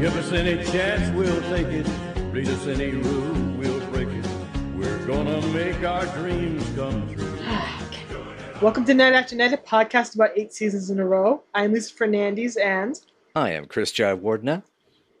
Give us any chance, we'll take it. Read us any rule, we'll break it. We're gonna make our dreams come true. Welcome to Night After Night, a podcast about eight seasons in a row. I'm Lisa Fernandez, and I am Chris Jive Wardna.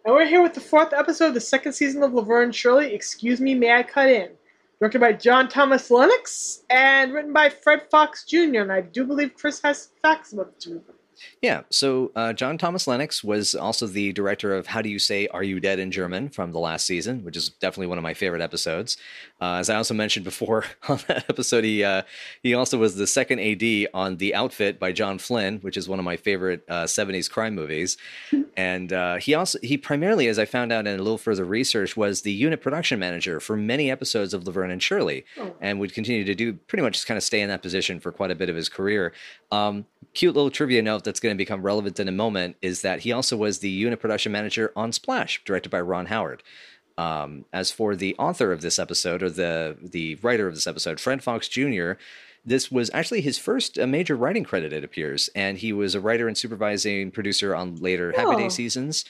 and we're here with the fourth episode of the second season of Laverne and Shirley. Excuse me, may I cut in? Directed by John Thomas Lennox and written by Fred Fox Jr. And I do believe Chris has facts about the two of them. Yeah, so uh, John Thomas Lennox was also the director of How Do You Say Are You Dead in German from the last season, which is definitely one of my favorite episodes. Uh, as I also mentioned before on that episode, he uh, he also was the second AD on The Outfit by John Flynn, which is one of my favorite uh, 70s crime movies. and uh, he also he primarily, as I found out in a little further research, was the unit production manager for many episodes of Laverne and Shirley, Oh. and would continue to do pretty much just kind of stay in that position for quite a bit of his career. Um, cute little trivia note that's going to become relevant in a moment is that he also was the unit production manager on Splash, directed by Ron Howard. Um, as for the author of this episode, or the the writer of this episode, Fred Fox Jr., this was actually his first uh, major writing credit, it appears, and he was a writer and supervising producer on later Happy. Day seasons.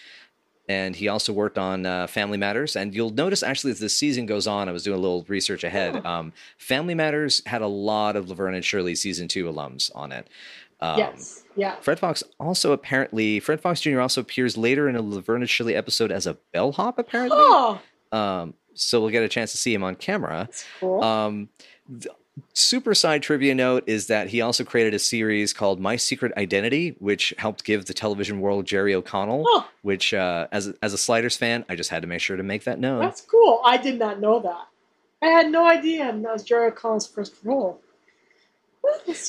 And he also worked on uh, Family Matters. And you'll notice actually as the season goes on, I was doing a little research ahead. Um, Family Matters had a lot of Laverne and Shirley season two alums on it. Um, yes. Yeah. Fred Fox also apparently, Fred Fox Jr. also appears later in a Laverne and Shirley episode as a bellhop, apparently. Oh, Um, so we'll get a chance to see him on camera. that's cool. Um, th- super side trivia note is that he also created a series called My Secret Identity, which helped give the television world Jerry O'Connell. Huh. Which, uh, as a, as a Sliders fan, I just had to make sure to make that known. that's cool. I did not know that. I had no idea that was Jerry O'Connell's first role.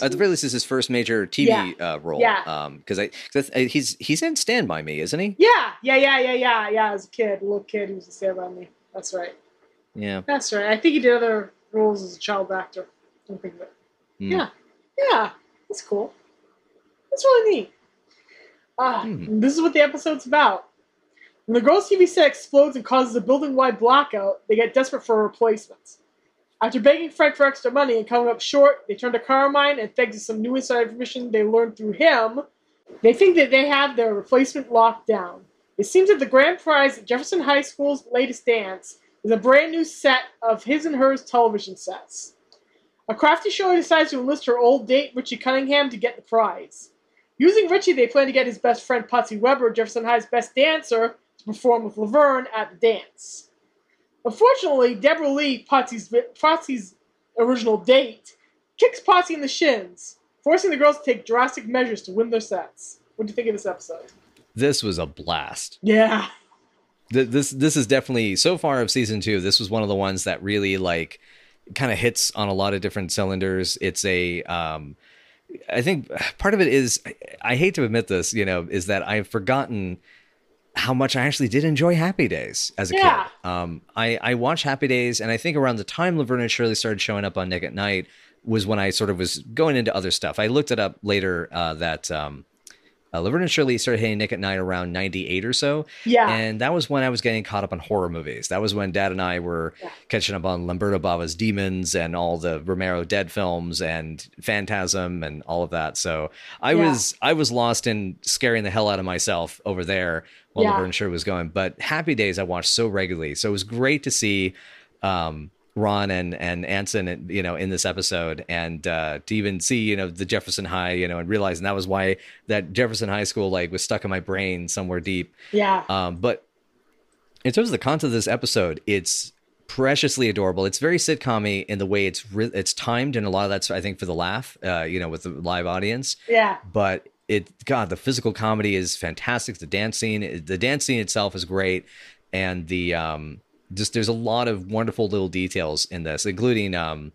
At the very least, is his first major TV Yeah. uh, role. Yeah. Um, because I, cause I- he's he's in Stand by Me, isn't he? Yeah, yeah, yeah, yeah, yeah, yeah. As a kid, a little kid, he was in stand by me. That's right. Yeah. That's right. I think he did other roles as a child actor. Don't think of it. Hmm. Yeah, yeah. That's cool. That's really neat. Ah, Hmm. this is what the episode's about. When the girls' TV set explodes and causes a building-wide blackout, they get desperate for replacements. After begging Fred for extra money and coming up short, they turn to Carmine and thanks to some new inside information they learned through him, they think that they have their replacement locked down. It seems that the grand prize at Jefferson High School's latest dance is a brand new set of his and hers television sets. A crafty Shirley decides to enlist her old date, Richie Cunningham, to get the prize. Using Richie, they plan to get his best friend Potsie Weber, Jefferson High's best dancer, to perform with Laverne at the dance. Unfortunately, Deborah Lee, Potsie's, original date, kicks Potsie in the shins, forcing the girls to take drastic measures to win their sets. What do you think of this episode? This was a blast. Yeah. This this is definitely so far of season two. This was one of the ones that really like kind of hits on a lot of different cylinders. It's a um, I think part of it is I, I hate to admit this, you know, is that I've forgotten how much I actually did enjoy Happy Days as a Yeah. kid. Um, I I watched Happy Days, and I think around the time Laverne and Shirley started showing up on Nick at Night was when I sort of was going into other stuff. I looked it up later uh, that um, uh, Laverne and Shirley started hitting Nick at Night around '98 or so. Yeah. And that was when I was getting caught up on horror movies. That was when Dad and I were Yeah. catching up on Lamberto Bava's Demons and all the Romero Dead films and Phantasm and all of that. So I Yeah. was I was lost in scaring the hell out of myself over there while Yeah. Laverne and Shirley was going. But Happy Days I watched so regularly, so it was great to see. Um, Ron and and Anson, you know, in this episode, and uh, to even see, you know, the Jefferson High, you know, and realizing that was why that Jefferson High School like was stuck in my brain somewhere deep. yeah. Um, but in terms of the content of this episode, it's preciously adorable. It's very sitcom in the way it's re- it's timed, and a lot of that's I think for the laugh, uh, you know, with the live audience. yeah. But it, God, the physical comedy is fantastic. The dance scene, the dance scene itself is great, and the um, just there's a lot of wonderful little details in this, including um,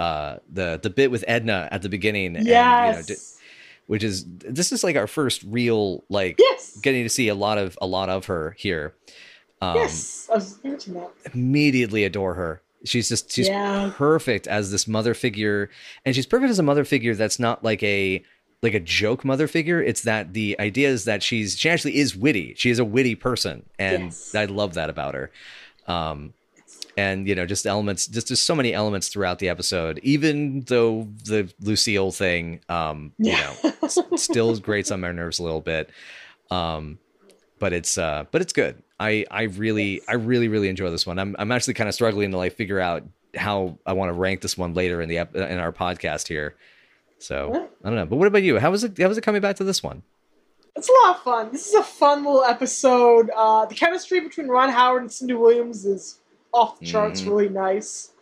uh, the the bit with Edna at the beginning. And, you know, Yes. d- which is this is like our first real like yes. getting to see a lot of a lot of her here. Um, yes. I was that. immediately adore her. She's just she's Yeah. perfect as this mother figure, and she's perfect as a mother figure that's not like a like a joke mother figure. It's that the idea is that she's she actually is witty. She is a witty person, and Yes. I love that about her. Um, and you know, just elements, just there's so many elements throughout the episode. Even though the Lucille thing, um, you Yeah. know, s- still grates on my nerves a little bit. Um, but it's uh, but it's good. I I really I really really enjoy this one. I'm I'm actually kind of struggling to like figure out how I want to rank this one later in the ep- in our podcast here. So I don't know. But what about you? How was it? How was it coming back to this one? It's a lot of fun. This is a fun little episode. Uh, the chemistry between Ron Howard and Cindy Williams is off the charts, Mhm. really nice.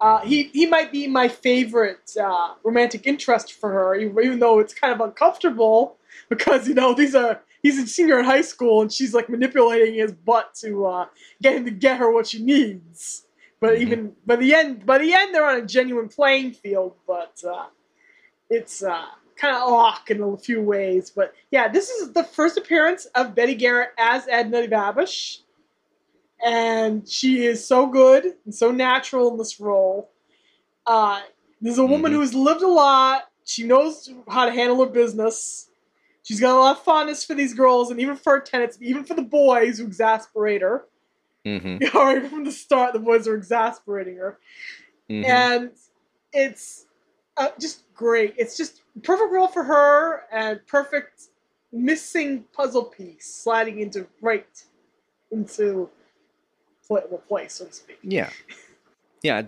Uh, he he might be my favorite uh, romantic interest for her, even though it's kind of uncomfortable because you know these are he's a senior in high school and she's like manipulating his butt to uh, get him to get her what she needs. But Mhm. even by the end, by the end, they're on a genuine playing field. But uh, it's uh, kind of awk in a few ways. But yeah, this is the first appearance of Betty Garrett as Edna Babish. And she is so good and so natural in this role. Uh, there's a woman Mhm. who's lived a lot. She knows how to handle her business. She's got a lot of fondness for these girls, and even for her tenants, even for the boys who exasperate her. Mm-hmm. Already from the start, the boys are exasperating her mm-hmm. and it's uh, just great. It's just perfect role for her and perfect missing puzzle piece sliding into right into place, so to speak. Yeah, yeah.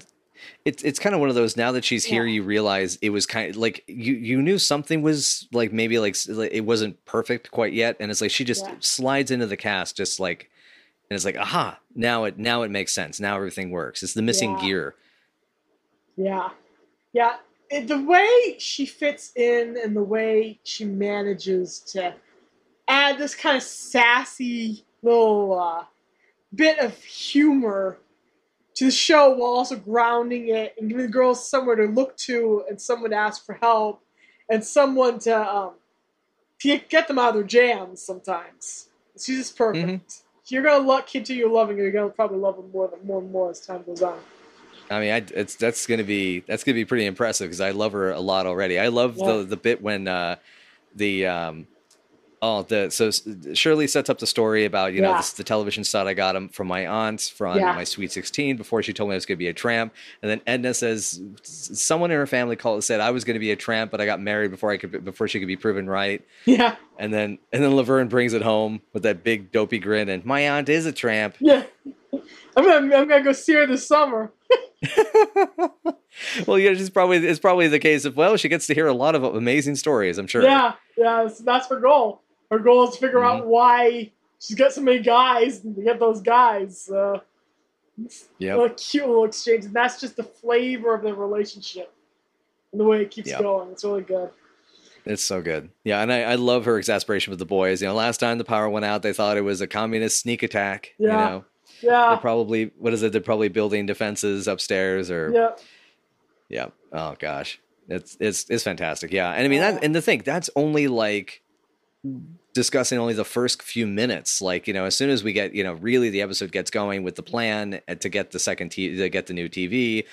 It's it's, kind of one of those. Now that she's here, Yeah. you realize it was kind of like you you knew something was like maybe like like, it wasn't perfect quite yet, and it's like she just Yeah. slides into the cast just like, and it's like aha, now it now it makes sense. Now everything works. It's the missing Yeah. gear. Yeah, yeah. It, the way she fits in and the way she manages to add this kind of sassy little uh, bit of humor to the show while also grounding it and giving the girls somewhere to look to and someone to ask for help and someone to um, to get them out of their jams sometimes. She's just perfect. You're gonna lo- continue loving her. You're gonna probably love her more more and more as time goes on. I mean, I, it's that's gonna be that's gonna be pretty impressive because I love her a lot already. I love Yeah. the the bit when uh, the um, oh the so Shirley sets up the story about you know Yeah. this, the television set I got him from my aunt from Yeah. my sweet sixteen before she told me I was gonna be a tramp, and then Edna says someone in her family called said I was gonna be a tramp, but I got married before I could before she could be proven right, Yeah, and then and then Laverne brings it home with that big dopey grin and my aunt is a tramp. yeah. I'm gonna, I'm gonna go see her this summer. well, yeah, it's probably it's probably the case of well, she gets to hear a lot of amazing stories. I'm sure. Yeah, yeah, that's, her goal. Her goal is to figure Mm-hmm. out why she's got so many guys and to get those guys. Uh, Yep. a cute little exchange, and that's just the flavor of the relationship and the way it keeps Yep. going. It's really good. It's so good. Yeah, and I, I love her exasperation with the boys. You know, last time the power went out, they thought it was a communist sneak attack. You Yeah. they're probably what is it? They're probably building defenses upstairs or yeah, yeah. Oh gosh, it's it's it's fantastic. Yeah, and I mean that, and the thing that's only like discussing only the first few minutes. Like you know, as soon as we get you know really the episode gets going with the plan uh, to get the second t- to get the new TV.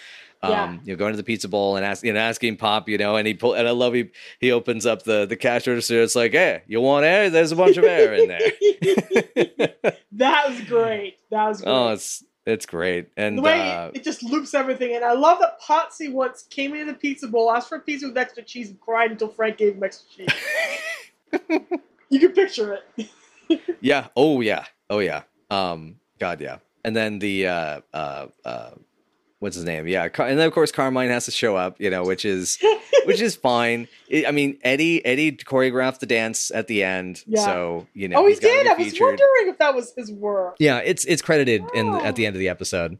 Um, Yeah. you know, going to the pizza bowl and ask, you know, asking Pop, you know, and he pull, and I love he he opens up the the cash register. It's like, hey, you want air? There's a bunch of air in there. that was great. That was great. oh, it's it's great, and the way uh, it, just loops everything, and I love that Potsie once came into the pizza bowl, asked for a pizza with extra cheese, and cried until Frank gave him extra cheese. you can picture it. Yeah. Oh yeah. Oh yeah. Um. God yeah. And then the uh uh uh, what's his name? Yeah. Car- and then of course Carmine has to show up. You know, which is which is fine. I mean, Eddie Eddie choreographed the dance at the end, Yeah. so you know. oh, he he's did. I was featured. wondering if that was his work. Yeah, it's it's credited in Oh. at the end of the episode.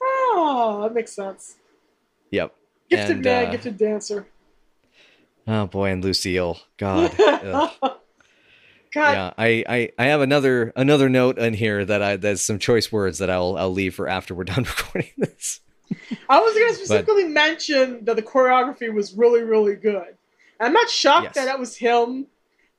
Oh, that makes sense. Yep. Gifted And, man, uh, gifted dancer. Oh boy, and Lucille. God. God, yeah, I, I I have another another note in here that I there's some choice words that I'll I'll leave for after we're done recording this. I was going to specifically mention that the choreography was really, really good. I'm not shocked Yes. that that was him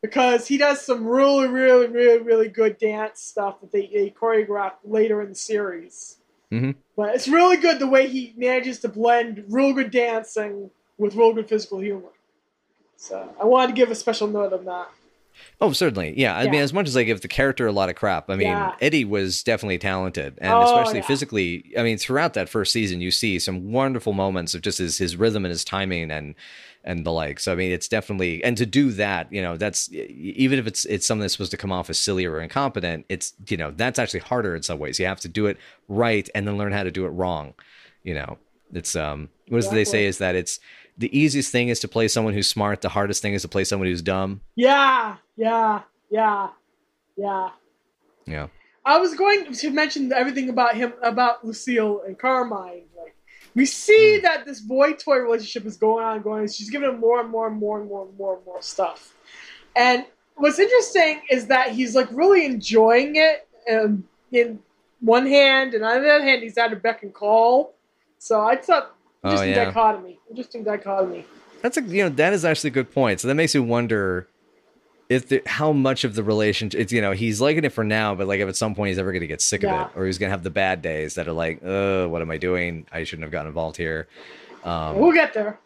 because he does some really, really, really, really good dance stuff that they, they choreographed later in the series. Mhm. But it's really good the way he manages to blend real good dancing with real good physical humor. So I wanted to give a special note on that. Oh, certainly. Yeah. I mean, as much as I give the character a lot of crap, I mean, Yeah. Eddie was definitely talented. And Oh, especially yeah. physically, I mean, throughout that first season, you see some wonderful moments of just his, his rhythm and his timing and, and the like. So I mean, it's definitely and to do that, you know, that's even if it's it's something that's supposed to come off as silly or incompetent, it's you know that's actually harder in some ways. You have to do it right and then learn how to do it wrong. You know, it's um, what does they say is that it's the easiest thing is to play someone who's smart. The hardest thing is to play someone who's dumb. Yeah, yeah, yeah, yeah. Yeah. I was going to mention everything about him, about Lucille and Carmine. Like, we see that this boy toy relationship is going on, and going. on. She's giving him more and more and more and more and more and more stuff. And what's interesting is that he's like really enjoying it. Um, in one hand, and on the other hand, he's at a beck and call. So I thought Oh, interesting yeah. dichotomy. Interesting dichotomy. That's a you know that is actually a good point. So that makes you wonder if the, how much of the relationship it's you know he's liking it for now, but like if at some point he's ever going to get sick Yeah. of it, or he's going to have the bad days that are like, uh, what am I doing? I shouldn't have gotten involved here. Um, we'll get there.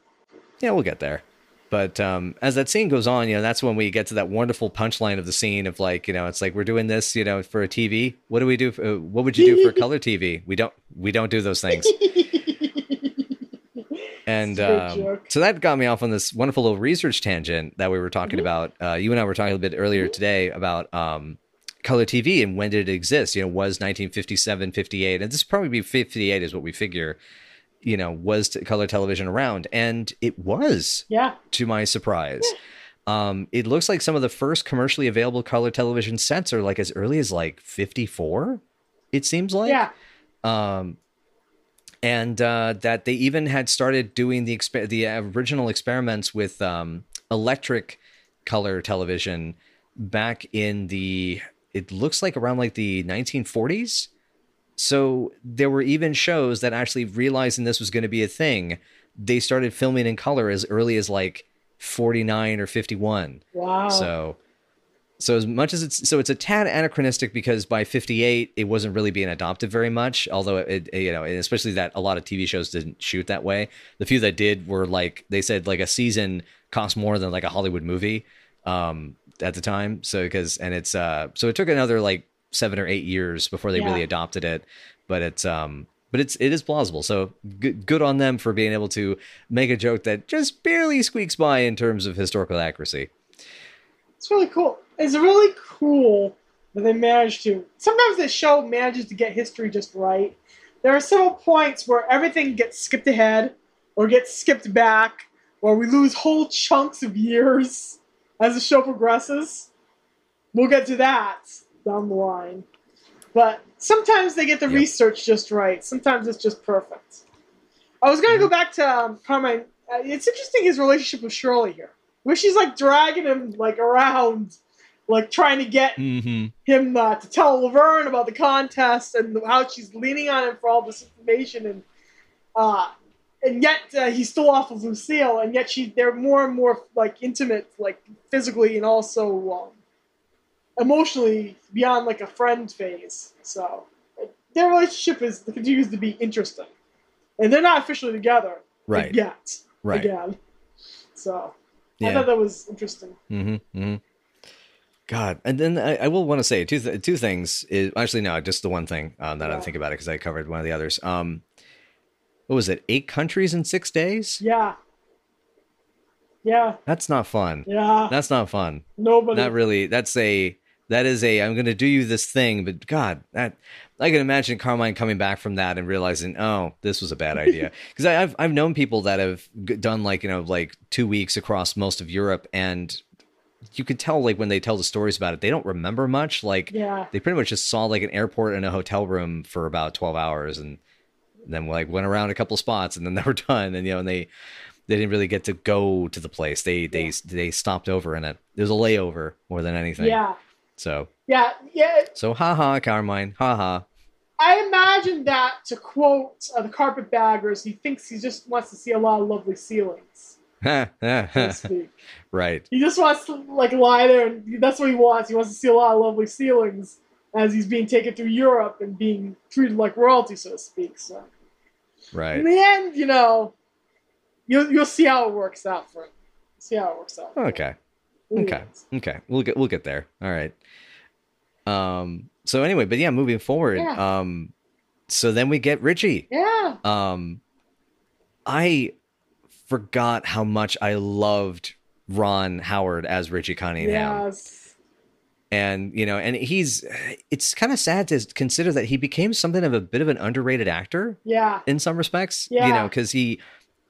yeah, we'll get there. But um, as that scene goes on, you know, that's when we get to that wonderful punchline of the scene of like, you know, it's like we're doing this, you know, for a TV. What do we do? For, uh, what would you do for color TV? We don't, we don't do those things. And It's a great um, so that got me off on this wonderful little research tangent that we were talking Mhm. about. Uh, you and I were talking a bit earlier today about um, color TV and when did it exist? You know, was 1957, 58, and this probably be 58 is what we figure. You know, was color television around? And it was, Yeah. to my surprise. Um, it looks like some of the first commercially available color television sets are like as early as like 54. It seems like yeah. um, and uh, that they even had started doing the exper- the original experiments with um, electric color television back in the it looks like around like the 1940s. So there were even shows that actually realizing this was going to be a thing, they started filming in color as early as like 49 or 51. Wow. So, so as much as it's so it's a tad anachronistic because by 58 it wasn't really being adopted very much. Although it, it, you know, especially that a lot of TV shows didn't shoot that way. The few that did were like they said like a season cost more than like a Hollywood movie um, at the time. So because and it's uh so it took another like seven or eight years before they Yeah. really adopted it. But it's um but it's it is plausible. So good good on them for being able to make a joke that just barely squeaks by in terms of historical accuracy. It's really cool. It's really cool that they managed to. Sometimes the show manages to get history just right. There are several points where everything gets skipped ahead, or gets skipped back, or we lose whole chunks of years as the show progresses. We'll get to that down the line. But sometimes they get the Yep. research just right. Sometimes it's just perfect. I was gonna go back to um, Carmine. Uh, it's interesting his relationship with Shirley here, where she's like dragging him like around, like trying to get Mm-hmm. him uh, to tell Laverne about the contest and how she's leaning on him for all this information, and uh, and yet uh, he's still off of Lucille, and yet she they're more and more like intimate, like physically and also um, emotionally beyond like a friend phase. So their relationship is continues to be interesting, and they're not officially together Right. yet. Right. Again, so I thought that was interesting. Mm-hmm. mm-hmm. God, and then I, I will want to say two th- two things. Is actually no, just the one thing um, that I Yeah. think about it because I covered one of the others. Um, what was it? Eight countries in six days? Yeah. Yeah, That's not fun. yeah. That's not fun. Nobody. Not really. That's a that is a I'm going to do you this thing, but God, that I can imagine Carmine coming back from that and realizing, oh, this was a bad idea. Because I've I've known people that have done like you know like two weeks across most of Europe, and you could tell like when they tell the stories about it, they don't remember much. Like Yeah. they pretty much just saw like an airport and a hotel room for about 12 hours and then like went around a couple spots and then they were done and you know and they they didn't really get to go to the place they they they stopped over in it it was a layover more than anything Yeah. so Yeah. Yeah. so haha carmine haha I imagine that to quote uh, the carpetbaggers, he thinks he just wants to see a lot of lovely ceilings, so to speak. Right he just wants to like lie there, and that's what he wants. He wants to see a lot of lovely ceilings as he's being taken through Europe and being treated like royalty, so to speak. So right in the end, you know, you'll you'll see how it works out for him. See how it works out. okay okay okay we'll get we'll get there all right um so anyway but yeah moving forward Yeah. um so then we get richie Yeah. um i forgot how much I loved Ron Howard as Richie Cunningham. Yes. And you know, and he's it's kind of sad to consider that he became something of a bit of an underrated actor Yeah. in some respects. Yeah. You know, because he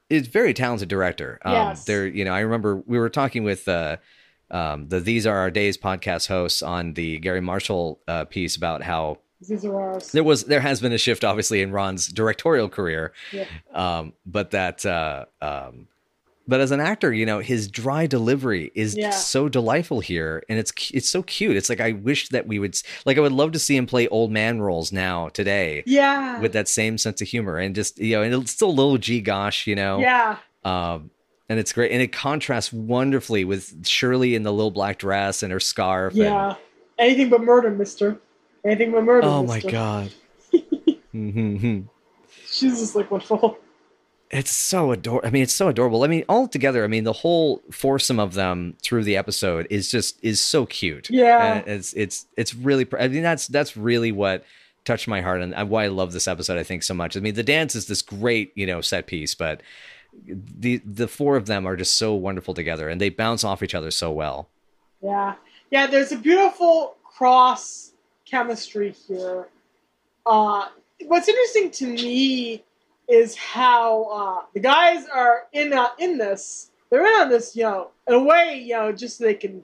is very talented director. Um Yes. there, you know, I remember we were talking with uh um the These Are Our Days podcast hosts on the Garry Marshall uh, piece about how These are ours. there was there has been a shift obviously in Ron's directorial career Yeah. um but that uh um but as an actor you know his dry delivery is Yeah. so delightful here and it's it's so cute it's like i wish that we would like i would love to see him play old man roles now today Yeah. with that same sense of humor and just you know and it's still a little g gosh you know yeah. um and it's great and it contrasts wonderfully with shirley in the little black dress and her scarf and- Yeah. Anything but murder, mister. Anything but murder. oh my mister. god Mhm. She's just like wonderful. It's so adorable. I mean, it's so adorable. I mean, all together, I mean, the whole foursome of them through the episode is just is so cute. Yeah. And it's it's it's really. pr- I mean, that's that's really what touched my heart and why I love this episode. I think so much. I mean, the dance is this great, you know, set piece, but the the four of them are just so wonderful together, and they bounce off each other so well. Yeah. Yeah, there's a beautiful cross chemistry here. Uh, what's interesting to me is how uh, the guys are in uh, in this. They're in on this, you know, in a way, you know, just so they can,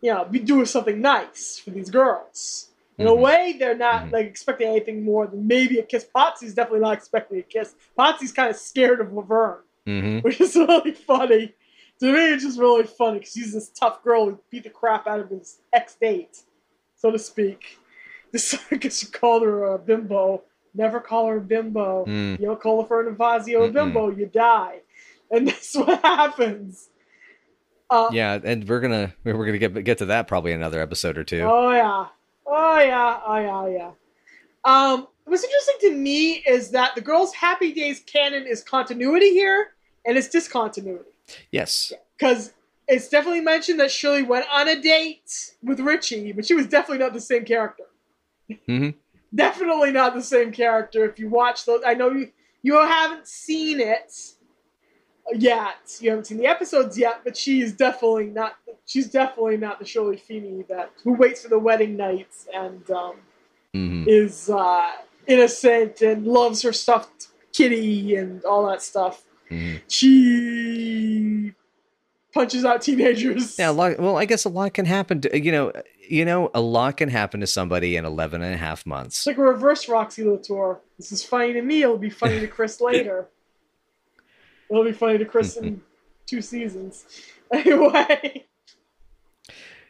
you know, be doing something nice for these girls. In a Mhm. way, they're not Mhm. like expecting anything more than maybe a kiss. Potsie's definitely not expecting a kiss. Potsie's kind of scared of Laverne hmm which is really funny. To me, it's just really funny because he's this tough girl who beat the crap out of his ex date, so to speak. This I guess you called her a bimbo. Never call her a bimbo. Mm. You don't call her for an Invasio bimbo, you die. And that's what happens. Uh, Yeah, and we're gonna we're gonna get get to that probably another episode or two. Oh yeah. Oh yeah. Oh yeah. Oh yeah. Um, what's interesting to me is that the girls' Happy Days canon is continuity here, and it's discontinuity. Yes. because it's definitely mentioned that Shirley went on a date with Richie, but she was definitely not the same character. hmm Definitely not the same character. If you watch those, I know you you haven't seen it yet. You haven't seen the episodes yet, but she is definitely not. She's definitely not the Shirley Feeney that who waits for the wedding nights and um, hmm is uh, innocent and loves her stuffed kitty and all that stuff. hmm She punches out teenagers. Yeah, a lot, well, I guess a lot can happen to you know, you know, a lot can happen to somebody in 11 and a half months. It's like a reverse Roxy Latour. This is funny to me. It'll be funny to Chris later. It'll be funny to Chris in two seasons. Anyway,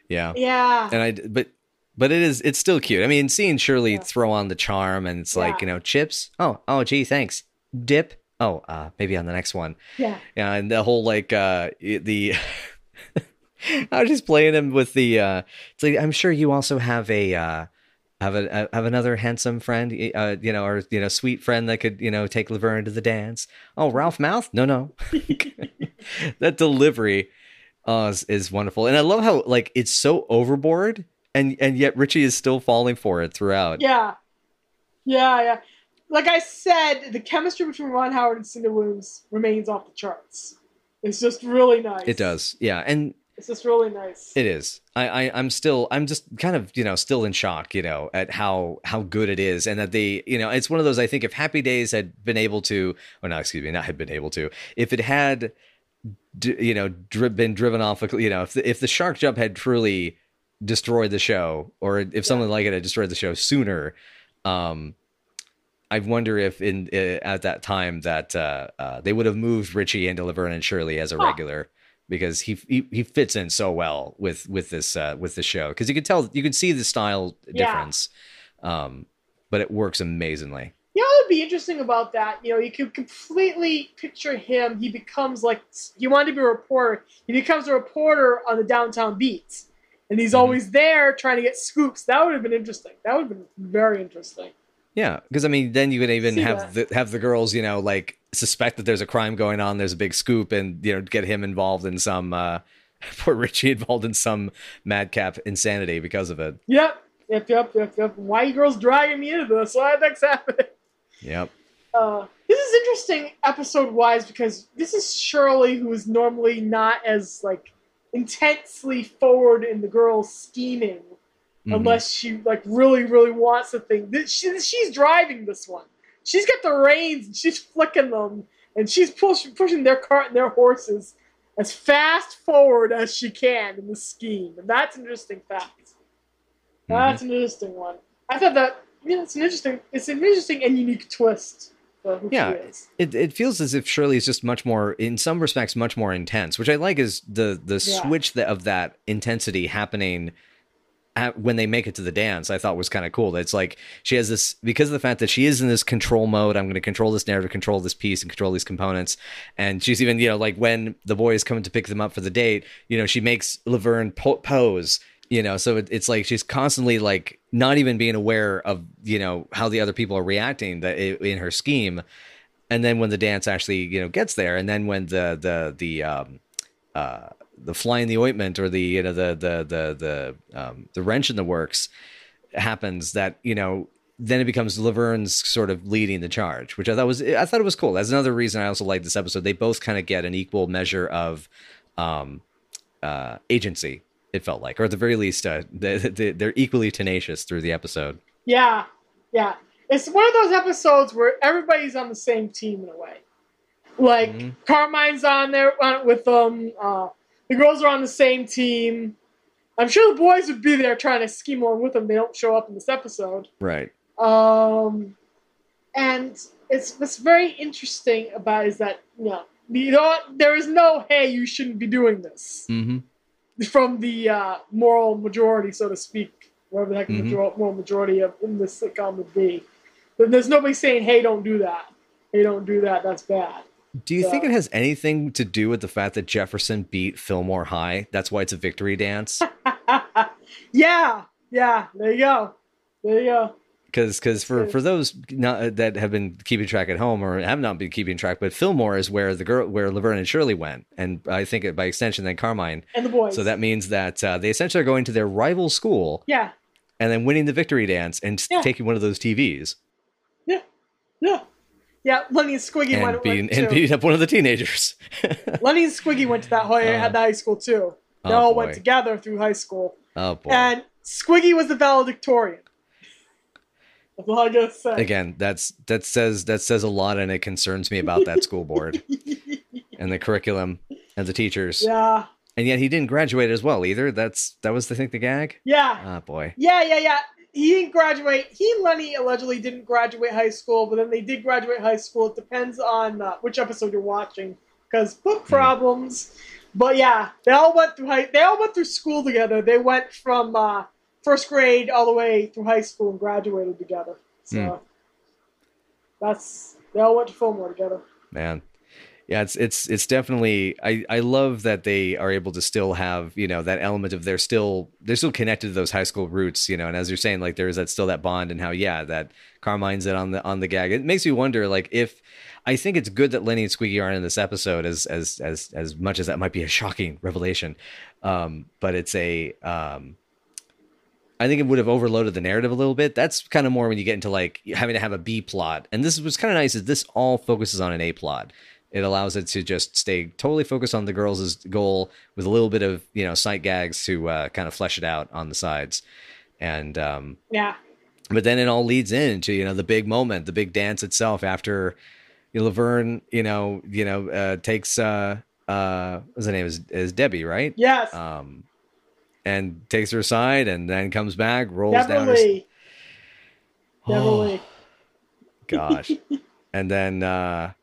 Yeah. yeah, And I but but it is it's still cute. I mean, seeing Shirley Yeah. throw on the charm and it's like, you know, chips. Oh, oh gee, thanks. Dip. Oh, uh maybe on the next one. yeah, Yeah, and the whole like uh the I was just playing him with the uh it's like I'm sure you also have a uh have a have another handsome friend uh you know or you know sweet friend that could you know take Laverne to the dance. Oh, Ralph Malph? No, no. that delivery uh is, is wonderful. And I love how like it's so overboard and and yet Richie is still falling for it throughout. yeah, yeah, yeah. Like I said, the chemistry between Ron Howard and Cindy Williams remains off the charts. It's just really nice. It does. Yeah. And It's just really nice. It is. I, I I'm still I'm just kind of you know still in shock you know at how how good it is and that they you know it's one of those I think if Happy Days had been able to or not excuse me not had been able to if it had you know dri- been driven off a- you know if the, if the shark jump had truly destroyed the show or if something like it had destroyed the show sooner um I wonder if in uh, at that time that uh, uh, they would have moved Richie into Laverne and Shirley as a Huh. regular because he, he he fits in so well with with this uh, with the show because you can tell you can see the style Yeah. difference, um, but it works amazingly. You know would be interesting about that? You know, you could completely picture him. He becomes like he wanted to be a reporter. He becomes a reporter on the downtown beats, and he's Mhm. always there trying to get scoops. That would have been interesting. That would have been very interesting. Yeah, because I mean, then you could even See have the have the girls, you know, like suspect that there's a crime going on. There's a big scoop, and you know, get him involved in some uh, poor Richie involved in some madcap insanity because of it. Yep, yep, yep, yep, yep. Why are you girls dragging me into this? Why the heck's happening? Yep. Uh, this is interesting episode wise because this is Shirley who is normally not as like intensely forward in the girl's scheming Mhm. unless she like really really wants the thing. She- she's driving this one. She's got the reins and she's flicking them and she's pushing pushing their cart and their horses as fast forward as she can in the scheme. And that's an interesting fact. That's an interesting one. I thought that yeah, it's an interesting it's an interesting and unique twist Yeah. It, it feels as if Shirley is just much more, in some respects, much more intense, which I like is the the Yeah. switch of that intensity happening when they make it to the dance. I thought was kind of cool. It's like she has this because of the fact that she is in this control mode. I'm going to control this narrative, control this piece, and control these components. And she's even, you know, like when the boy is coming to pick them up for the date, you know, she makes Laverne po- pose. You know, so it, it's like she's constantly like not even being aware of you know how the other people are reacting that in her scheme and then when the dance actually you know gets there and then when the the the um uh the fly in the ointment or the you know the the the the um the wrench in the works happens that you know then it becomes Laverne's sort of leading the charge, which I thought was I thought it was cool. That's another reason I also like this episode. They both kind of get an equal measure of um, uh, agency. It felt like, or at the very least, uh, they, they, they're equally tenacious through the episode. Yeah, yeah. It's one of those episodes where everybody's on the same team in a way. Like Mhm. Carmine's on there with them. Uh, the girls are on the same team. I'm sure the boys would be there trying to scheme along with them. They don't show up in this episode. Right. Um, and it's what's very interesting about is that you know, you know there is no hey you shouldn't be doing this Mm-hmm. from the uh, moral majority, so to speak, whatever the heck the Mhm. major- moral majority of in this sitcom would be. But there's nobody saying, "Hey, don't do that. Hey, don't do that. That's bad." Do you think it has anything to do with the fact that Jefferson beat Fillmore High? That's why it's a victory dance. yeah, yeah. There you go. There you go. Because because for for those not, that have been keeping track at home or have not been keeping track, but Fillmore is where the girl where Laverne and Shirley went, and I think it, by extension then Carmine. And the boys. So that means that uh, they essentially are going to their rival school yeah, and then winning the victory dance and Yeah. taking one of those TVs yeah, yeah, yeah. Lenny and Squiggy and went, beating went and beating up one of the teenagers. Lenny and Squiggy went to that high, Uh, had the high school too. They oh, all went together through high school, oh boy! and Squiggy was the valedictorian. That's all I gotta say. Again, that's that says that says a lot, and it concerns me about that school board and the curriculum and the teachers. Yeah, And yet he didn't graduate as well either. That's that was the thing, the gag. yeah. Ah, boy. Yeah, yeah, yeah. He didn't graduate. He and Lenny allegedly didn't graduate high school, but then they did graduate high school. It depends on uh, which episode you're watching, because book problems. But yeah, they all went through high. They all went through school together. They went from uh, first grade all the way through high school and graduated together. So that's they all went to Fillmore together. man yeah it's it's it's definitely i i love that they are able to still have you know that element of they're still they're still connected to those high school roots you know and as you're saying like there's that still that bond and how yeah that carmine's it on the on the gag it makes me wonder like if i think it's good that lenny and squiggy aren't in this episode as as as as much as that might be a shocking revelation um but it's a um I think it would have overloaded the narrative a little bit. That's kind of more when you get into like having to have a B plot. And this was kind of nice is this all focuses on an A plot. It allows it to just stay totally focused on the girls' goal with a little bit of, you know, sight gags to uh, kind of flesh it out on the sides. And um Yeah, but then it all leads into, you know, the big moment, the big dance itself after you know, Laverne, you know, you know, uh takes uh uh what's her name is is Debbie, right? yes, um, and takes her aside, and then comes back, rolls down her. Beverly. Oh, gosh, and then uh,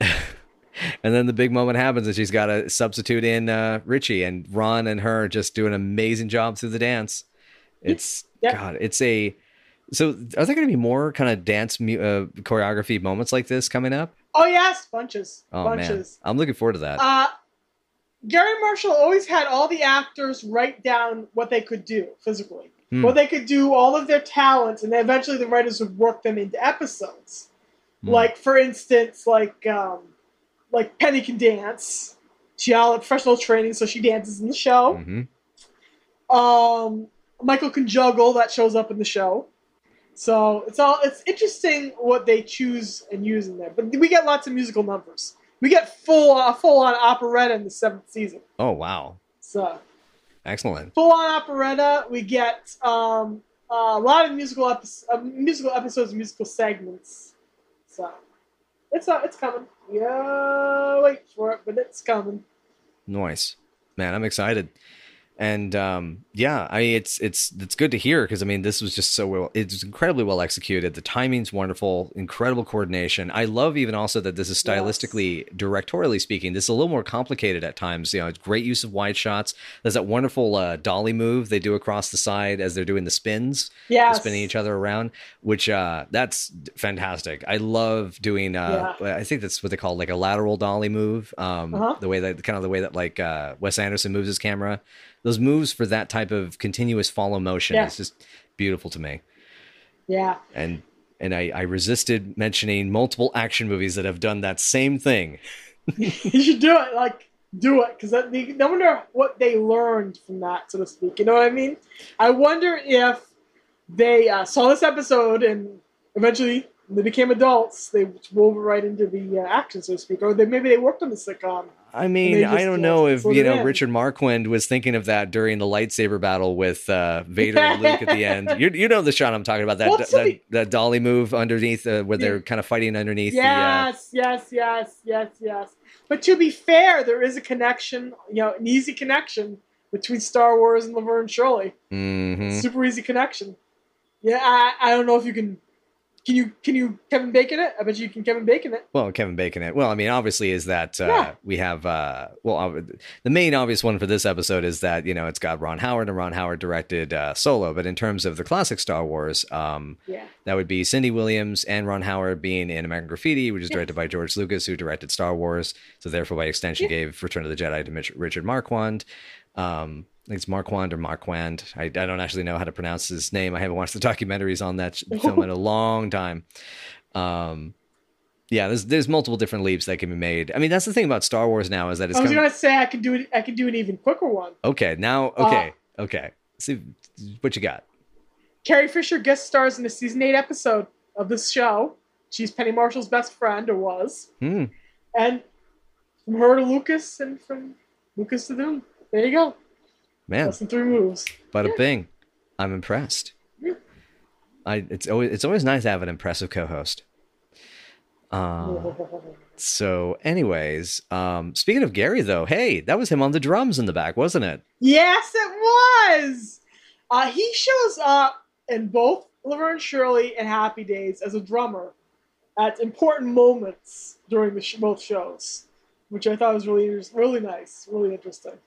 and then the big moment happens, and she's got to substitute in uh, Richie, and Ron and her just do an amazing job through the dance. It's Yep. God, it's a. So, are there going to be more kind of dance mu- uh, choreography moments like this coming up? Oh yes, bunches, Oh man, bunches. I'm looking forward to that. Uh, Garry Marshall always had all the actors write down what they could do physically, Hmm. what they could do, all of their talents, and then eventually the writers would work them into episodes. Hmm. Like for instance, like um, like Penny can dance. She all had professional training, so she dances in the show. Mhm. Um, Michael can juggle. That shows up in the show. So it's all it's interesting what they choose and use in there. But we get lots of musical numbers. We get full uh, full on operetta in the seventh season. Oh wow, So excellent. full on operetta. We get um, a lot of musical epi- uh, musical episodes, musical segments. So it's uh, it's coming. Yeah, wait for it, but it's coming. Nice, man. I'm excited, and um, yeah, I mean, it's it's it's good to hear because I mean, this was just so well. It's incredibly well executed. The timing's wonderful, incredible coordination. I love even also that this is Yes. stylistically, directorially speaking, this is a little more complicated at times. You know, it's great use of wide shots. There's that wonderful uh, dolly move they do across the side as they're doing the spins. Yeah, spinning each other around, which uh, that's fantastic. I love doing. Uh, I think that's what they call like a lateral dolly move. Um, Uh-huh. The way that kind of the way that like uh, Wes Anderson moves his camera. Those moves for that type of continuous follow motion Yeah. is just beautiful to me. Yeah, And and I, I resisted mentioning multiple action movies that have done that same thing. you should do it. Like do it because I wonder what they learned from that, so to speak. You know what I mean? I wonder if they uh, saw this episode and eventually when they became adults, they wove it right into the uh, action, so to speak, or they maybe they worked on the sitcom. I mean, I don't uh, know if you know. Richard Marquand was thinking of that during the lightsaber battle with uh, Vader and Luke at the end. You, you know the shot I'm talking about that Well, that, that dolly move underneath uh, where they're kind of fighting underneath Yes, yes, yes, yes, yes. But to be fair, there is a connection, you know, an easy connection between Star Wars and Laverne Shirley. the. Uh, mhm. Super easy connection. Yeah, I, I don't know if you can. Can you can you Kevin Bacon it? I bet you can Kevin Bacon it. Well, Kevin Bacon. It. Well, I mean, obviously, is that uh, Yeah. we have. Uh, well, the main obvious one for this episode is that you know it's got Ron Howard and Ron Howard directed uh, Solo. But in terms of the classic Star Wars, um, Yeah. That would be Cindy Williams and Ron Howard being in American Graffiti, which is directed by George Lucas, who directed Star Wars. So therefore, by extension, Yeah. gave Return of the Jedi to Mitch, Richard Marquand. Um, it's Marquand or Marquand. I, I don't actually know how to pronounce his name. I haven't watched the documentaries on that film in a long time. Um, yeah, there's there's multiple different leaps that can be made. I mean, that's the thing about Star Wars now is that it's I was gonna say I could do it. I could do an even quicker one. okay now. Uh, Okay, okay. See what you got. Carrie Fisher guest stars in the season eight episode of this show. She's Penny Marshall's best friend, or was. Hmm. And from her to Lucas, and from Lucas to them. There you go. Man, three moves. Bada bing. I'm impressed. Yeah. I it's always it's always nice to have an impressive co-host. Uh, so, anyways, um, speaking of Garry, though, hey, that was him on the drums in the back, wasn't it? yes, it was. Uh, he shows up in both Laverne Shirley and Happy Days as a drummer at important moments during the sh- both shows, which I thought was really really nice, really interesting.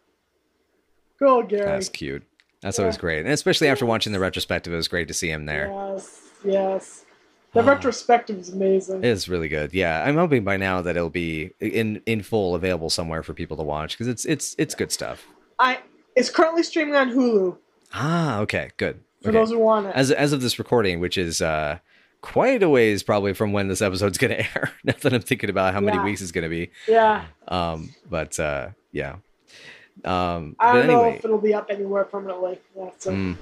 Old Garry. That's cute. That's Yeah. always great, and especially after watching the retrospective, it was great to see him there. Yes, yes. The Ah. retrospective is amazing. It is really good. Yeah, I'm hoping by now that it'll be in in full available somewhere for people to watch because it's it's it's good stuff. I it's currently streaming on Hulu Ah, okay, good. for Okay. those who want it. as as of this recording, which is uh, quite a ways probably from when this episode's going to air. now that I'm thinking about how many Yeah. weeks it's going to be. yeah, Um, but uh, yeah. Um, I don't know if it'll be up anywhere permanently. Mm.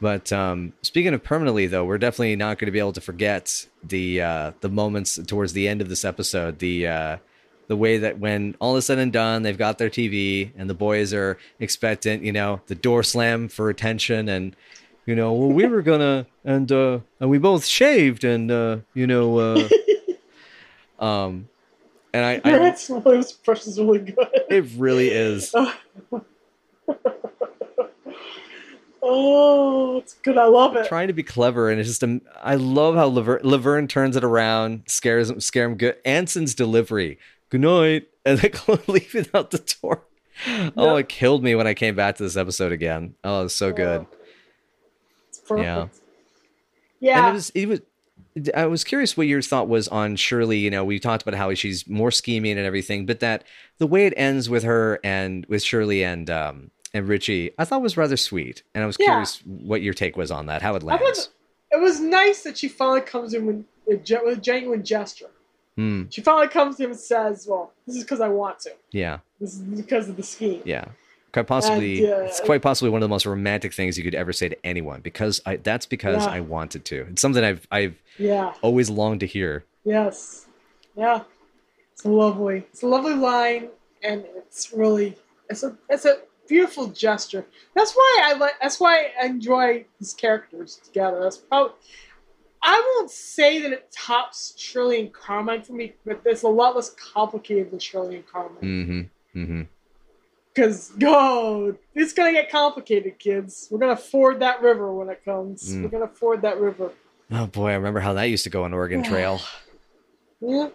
but um, speaking of permanently, though, we're definitely not going to be able to forget the uh, the moments towards the end of this episode. The uh, the way that when all is said and done, they've got their TV and the boys are expectant. You know, the door slam for attention and. You know, well, we were gonna, and uh, and we both shaved, and uh, you know, uh, um, and I, Your I, Aunt impression is really good. it really is. oh, it's good. I love it. trying to be clever, and it's just um, I love how Laverne, Laverne turns it around, scares him, scare him. Good. Anson's delivery, good night, and then leaving out the door. Oh, Yep. it killed me when I came back to this episode again. Oh, it's so good. It's perfect. Yeah. Yeah. And it was it was. I was curious what your thought was on Shirley. You know, we talked about how she's more scheming and everything, but that the way it ends with her and with Shirley and um and Richie, I thought was rather sweet. And I was Yeah. curious what your take was on that, how it lands. it was nice that she finally comes in with, with, with a genuine gesture. Hmm. She finally comes to him and says, "Well, this is because I want to. Yeah. This is because of the scheme." Yeah. Quite possibly And, uh, it's quite possibly one of the most romantic things you could ever say to anyone because I that's because Yeah. I wanted to. It's something I've I've Yeah. always longed to hear. Yes. Yeah. It's lovely. It's a lovely line, and it's really it's a it's a beautiful gesture. That's why I like. That's why I enjoy these characters together. That's probably. I won't say that it tops Shirley and Carmine for me, but it's a lot less complicated than Shirley and Carmine. Mm-hmm. Mm-hmm. Because go, it's gonna get complicated, kids. We're gonna ford that river when it comes. Mm. We're gonna ford that river. Oh boy, I remember how that used to go on Oregon Trail. Yeah.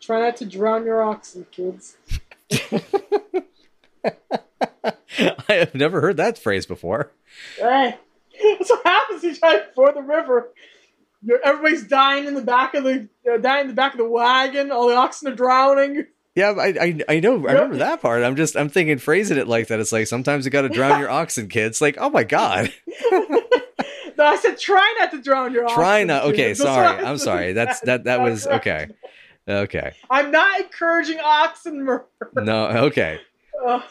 Try not to drown your oxen, kids. I have never heard that phrase before. Hey, that's what happens you try to ford the river. You're, everybody's dying in the back of the uh, dying in the back of the wagon. All the oxen are drowning. Yeah, I I, I know I remember that part. I'm just I'm thinking phrasing it like that. It's like sometimes you got to drown your oxen, kids. Like oh my god, No, I said try not to drown your oxen. try not. Okay. Sorry. I'm sorry. That's that that was okay. Okay. I'm not encouraging oxen murder. No. Okay. Uh,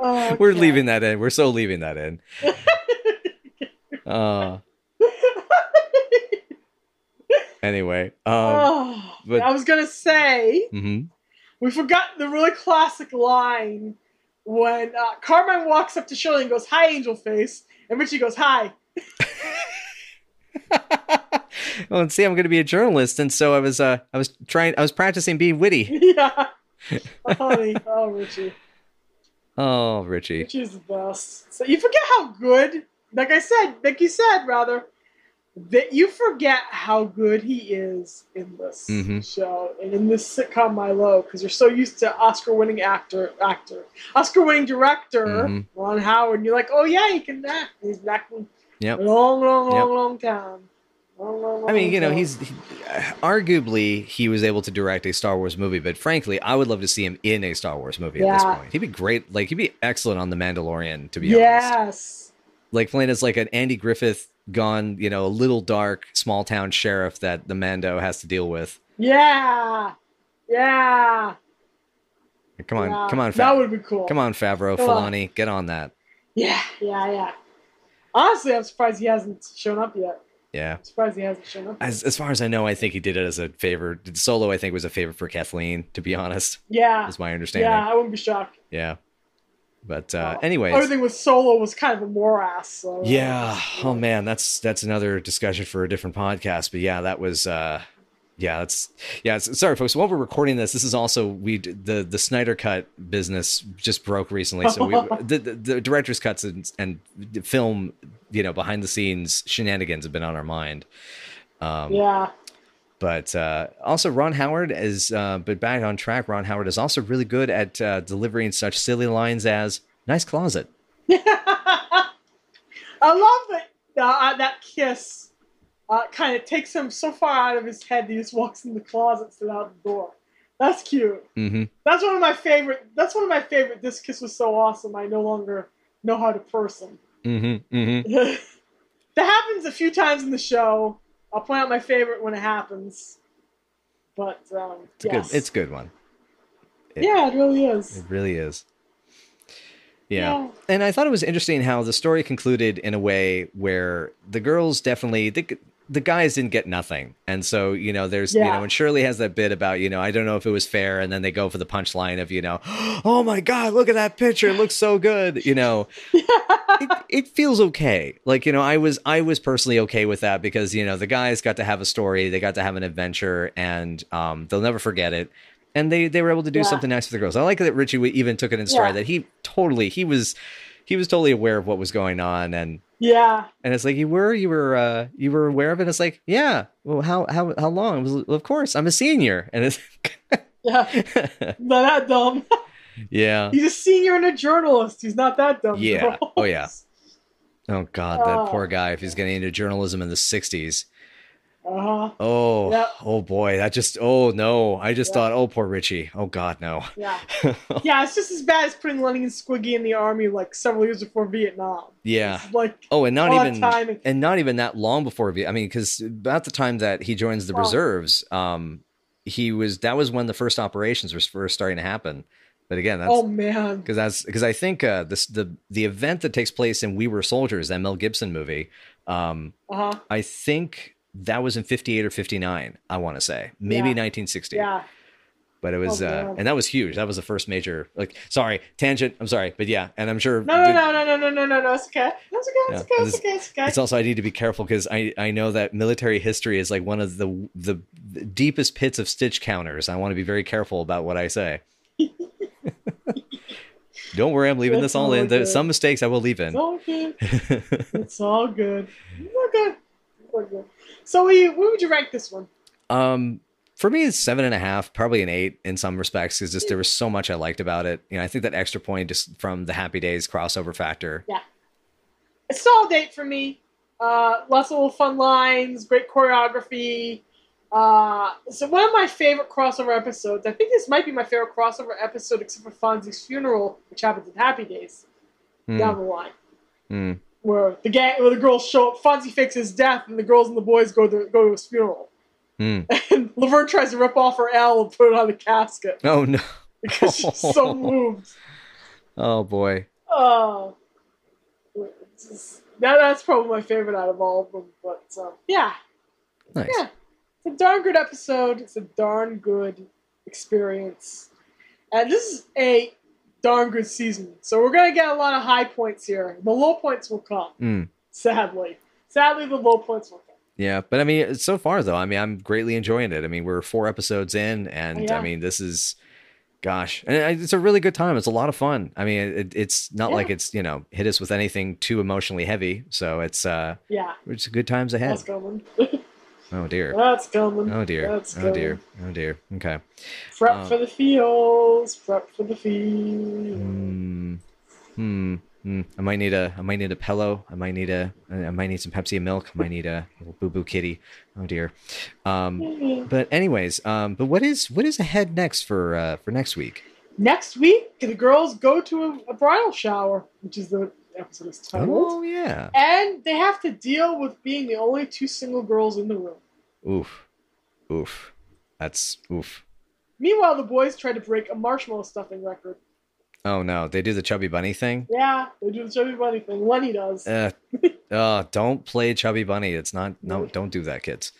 Oh, We're okay. leaving that in. We're so leaving that in. Uh. Anyway. Um. oh, but- I was gonna say mhm. we forgot the really classic line when uh, Carmine walks up to Shirley and goes, "Hi, Angel Face," and Richie goes, "Hi." well, and see, I'm going to be a journalist, and so I was. Uh. I was trying. I was practicing being witty. yeah, oh Richie, Oh, Richie. Richie's the best. So you forget how good, like I said, like you said, rather. That you forget how good he is in this Mhm. show and in this sitcom Milo because you're so used to Oscar-winning actor, actor, Oscar-winning director Mhm. Ron Howard. And you're like, oh yeah, he can act. He's acting Yep. long, long, long, Yep. long time. Long, long, I mean, you know, he's he, arguably he was able to direct a Star Wars movie, but frankly, I would love to see him in a Star Wars movie at this point. He'd be great. Like he'd be excellent on The Mandalorian, to be honest. yes, Like playing as like an Andy Griffith gone, you know, a little dark small town sheriff that the Mando has to deal with. yeah, yeah. Come on, yeah. come on, that would be cool. come on, Favreau, Come on. Filoni, get on that. Yeah, yeah, yeah. Honestly, I'm surprised he hasn't shown up yet. Yeah. I'm surprised he hasn't shown up. As, as far as I know, I think he did it as a favor. Solo, I think, was a favor for Kathleen. To be honest, Yeah, is my understanding. yeah. I wouldn't be shocked. Yeah. But uh, anyways, everything with Solo was kind of a morass. So, yeah. Oh man, that's that's another discussion for a different podcast. But yeah, that was. uh yeah, that's yeah. Sorry, folks. While we're recording this, this is also we the the Snyder cut business just broke recently. So we the, the, the director's cuts and, and the film, you know, behind the scenes shenanigans have been on our mind. Um, yeah. But uh, also, Ron Howard is, uh, but back on track. Ron Howard is also really good at uh, delivering such silly lines as "nice closet." I love that uh, that kiss uh, kind of takes him so far out of his head that he just walks in the closet of out the door. That's cute. hmm That's one of my favorite. That's one of my favorite. This kiss was so awesome. I no longer know how to person. hmm hmm that happens a few times in the show. I'll point out my favorite when it happens. But um, It's a yes. good. It's a good one. it- yeah, it really is. It really is. Yeah. Yeah. And I thought it was interesting how the story concluded in a way where the girls definitely the the guys didn't get nothing. And so, you know, there's you know, and Shirley has that bit about, you know, I don't know if it was fair and then they go for the punchline of, you know, oh my god, look at that picture, it looks so good, you know. it, it feels okay. Like, you know, I was I was personally okay with that because, you know, the guys got to have a story, they got to have an adventure and um they'll never forget it. And they they were able to do Yeah. something nice for the girls. I like that Richie even took it in stride Yeah. that he totally he was he was totally aware of what was going on and Yeah. and it's like you were you were uh you were aware of it it's like yeah well how how how long was of course i'm a senior and it's Yeah. Not that dumb. yeah He's a senior and a journalist. He's not that dumb. Yeah. Oh, yeah. oh god that Oh. poor guy if he's getting into journalism in the 60s Uh-huh. oh Yep. oh boy that just oh no i just Yeah. thought oh poor richie oh god no Yeah. Yeah, it's just as bad as putting Lenny and Squiggy in the army like several years before Vietnam. yeah It's like oh and not even timing. and not even that long before Vietnam. i mean because about the time that he joins the Well- reserves um he was that was when the first operations were first starting to happen. But again, that's oh man, because that's because I think uh, this the the event that takes place in We Were Soldiers, that Mel Gibson movie. Um, uh huh. I think that was in 58 or 59, I want to say, maybe yeah. 1960. Yeah. But it was, oh, uh, and that was huge. That was the first major, like, sorry, tangent. I'm sorry, but yeah, and I'm sure. No, no, the, no, no, no, no, no, no, no. It's okay. It's okay. It's okay. It's, okay. It's okay. It's also I need to be careful because I I know that military history is like one of the the, the deepest pits of stitch counters. I want to be very careful about what I say. Don't worry, I'm leaving it's this all, in. Good. There's some mistakes I will leave in. It's all good. it's all good. We're good. We're good. So, we, where would you rank this one? Um, for me, it's seven and a half, probably an eight in some respects, because just there was so much I liked about it. You know, I think that extra point just from the Happy Days crossover factor. Yeah, a solid eight for me. Uh, lots of little fun lines, great choreography. Uh, so one of my favorite crossover episodes. I think this might be my favorite crossover episode, except for Fonzie's funeral, which happens in Happy Days Hmm, down the line. hmm. Where the gang, where the girls show up, Fonzie fakes his death, and the girls and the boys go to go to his funeral. Hmm. And Laverne tries to rip off her L and put it on the casket Oh no! because she's so moved. Oh boy! Oh, just- that, that's probably my favorite out of all of them. But um, yeah, Nice. yeah, it's a darn good episode. It's a darn good experience, and this is a darn good season. So we're gonna get a lot of high points here. The low points will come. Hmm. Sadly, sadly, the low points will come. Yeah, but I mean, so far though, I mean, I'm greatly enjoying it. I mean, we're four episodes in, and Yeah. I mean, this is, gosh, and it's a really good time. It's a lot of fun. I mean, it, it's not Yeah. like it's you know hit us with anything too emotionally heavy. So it's uh, Yeah, it's good times ahead. coming. Oh dear. that's coming. Oh dear. That's Oh coming. dear. Oh dear. Okay. Prep Uh, for the feels. Prep for the feels. Hmm. Hmm. Hmm. I might need a. I might need a pillow. I might need a. I might need some Pepsi and milk. I might need a little boo boo kitty. Oh dear. Um. But anyways. Um. But what is what is ahead next for uh for next week? Next week, the girls go to a, a bridal shower, which is the episode is titled. Oh yeah. And they have to deal with being the only two single girls in the room. Oof. Oof. That's oof. Meanwhile, the boys try to break a marshmallow stuffing record. Oh no, they do the chubby bunny thing. Yeah, they do the chubby bunny thing. Lenny does. Uh, uh, don't play chubby bunny. It's not. No, don't do that, kids.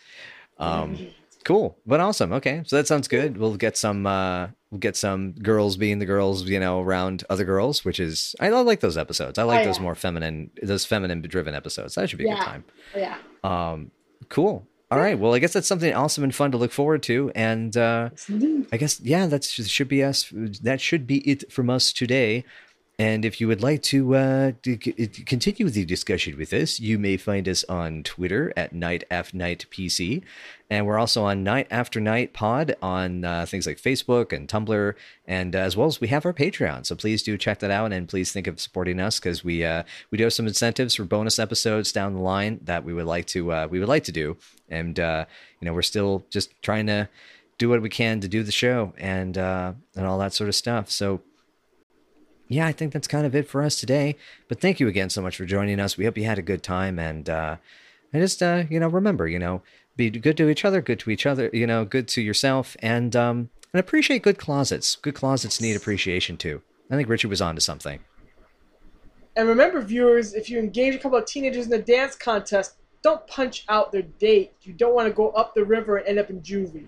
Um. Cool, but awesome. Okay, so that sounds good. We'll get some uh we'll get some girls being the girls, you know, around other girls, which is I like those episodes. I like Oh, those more feminine those feminine driven episodes. That should be a Yeah. good time. yeah. Um cool. All right. Well, I guess that's something awesome and fun to look forward to. And uh Yes. I guess yeah, that should be us. That should be it from us today. And if you would like to, uh, to c- continue the discussion with us, you may find us on Twitter at Night After Night PC, and we're also on Night After Night Pod on uh, things like Facebook and Tumblr, and uh, as well as we have our Patreon. So please do check that out, and please think of supporting us because we uh, we do have some incentives for bonus episodes down the line that we would like to uh, we would like to do, and uh, you know we're still just trying to do what we can to do the show and uh, and all that sort of stuff. So yeah, I think that's kind of it for us today. But thank you again so much for joining us. We hope you had a good time and uh, and just uh, you know remember you know be good to each other, good to each other, you know, good to yourself, and um, and appreciate good closets. Good closets need appreciation too. I think Richard was onto something. And remember, viewers, if you engage a couple of teenagers in a dance contest, don't punch out their date. You don't want to go up the river and end up in juvie.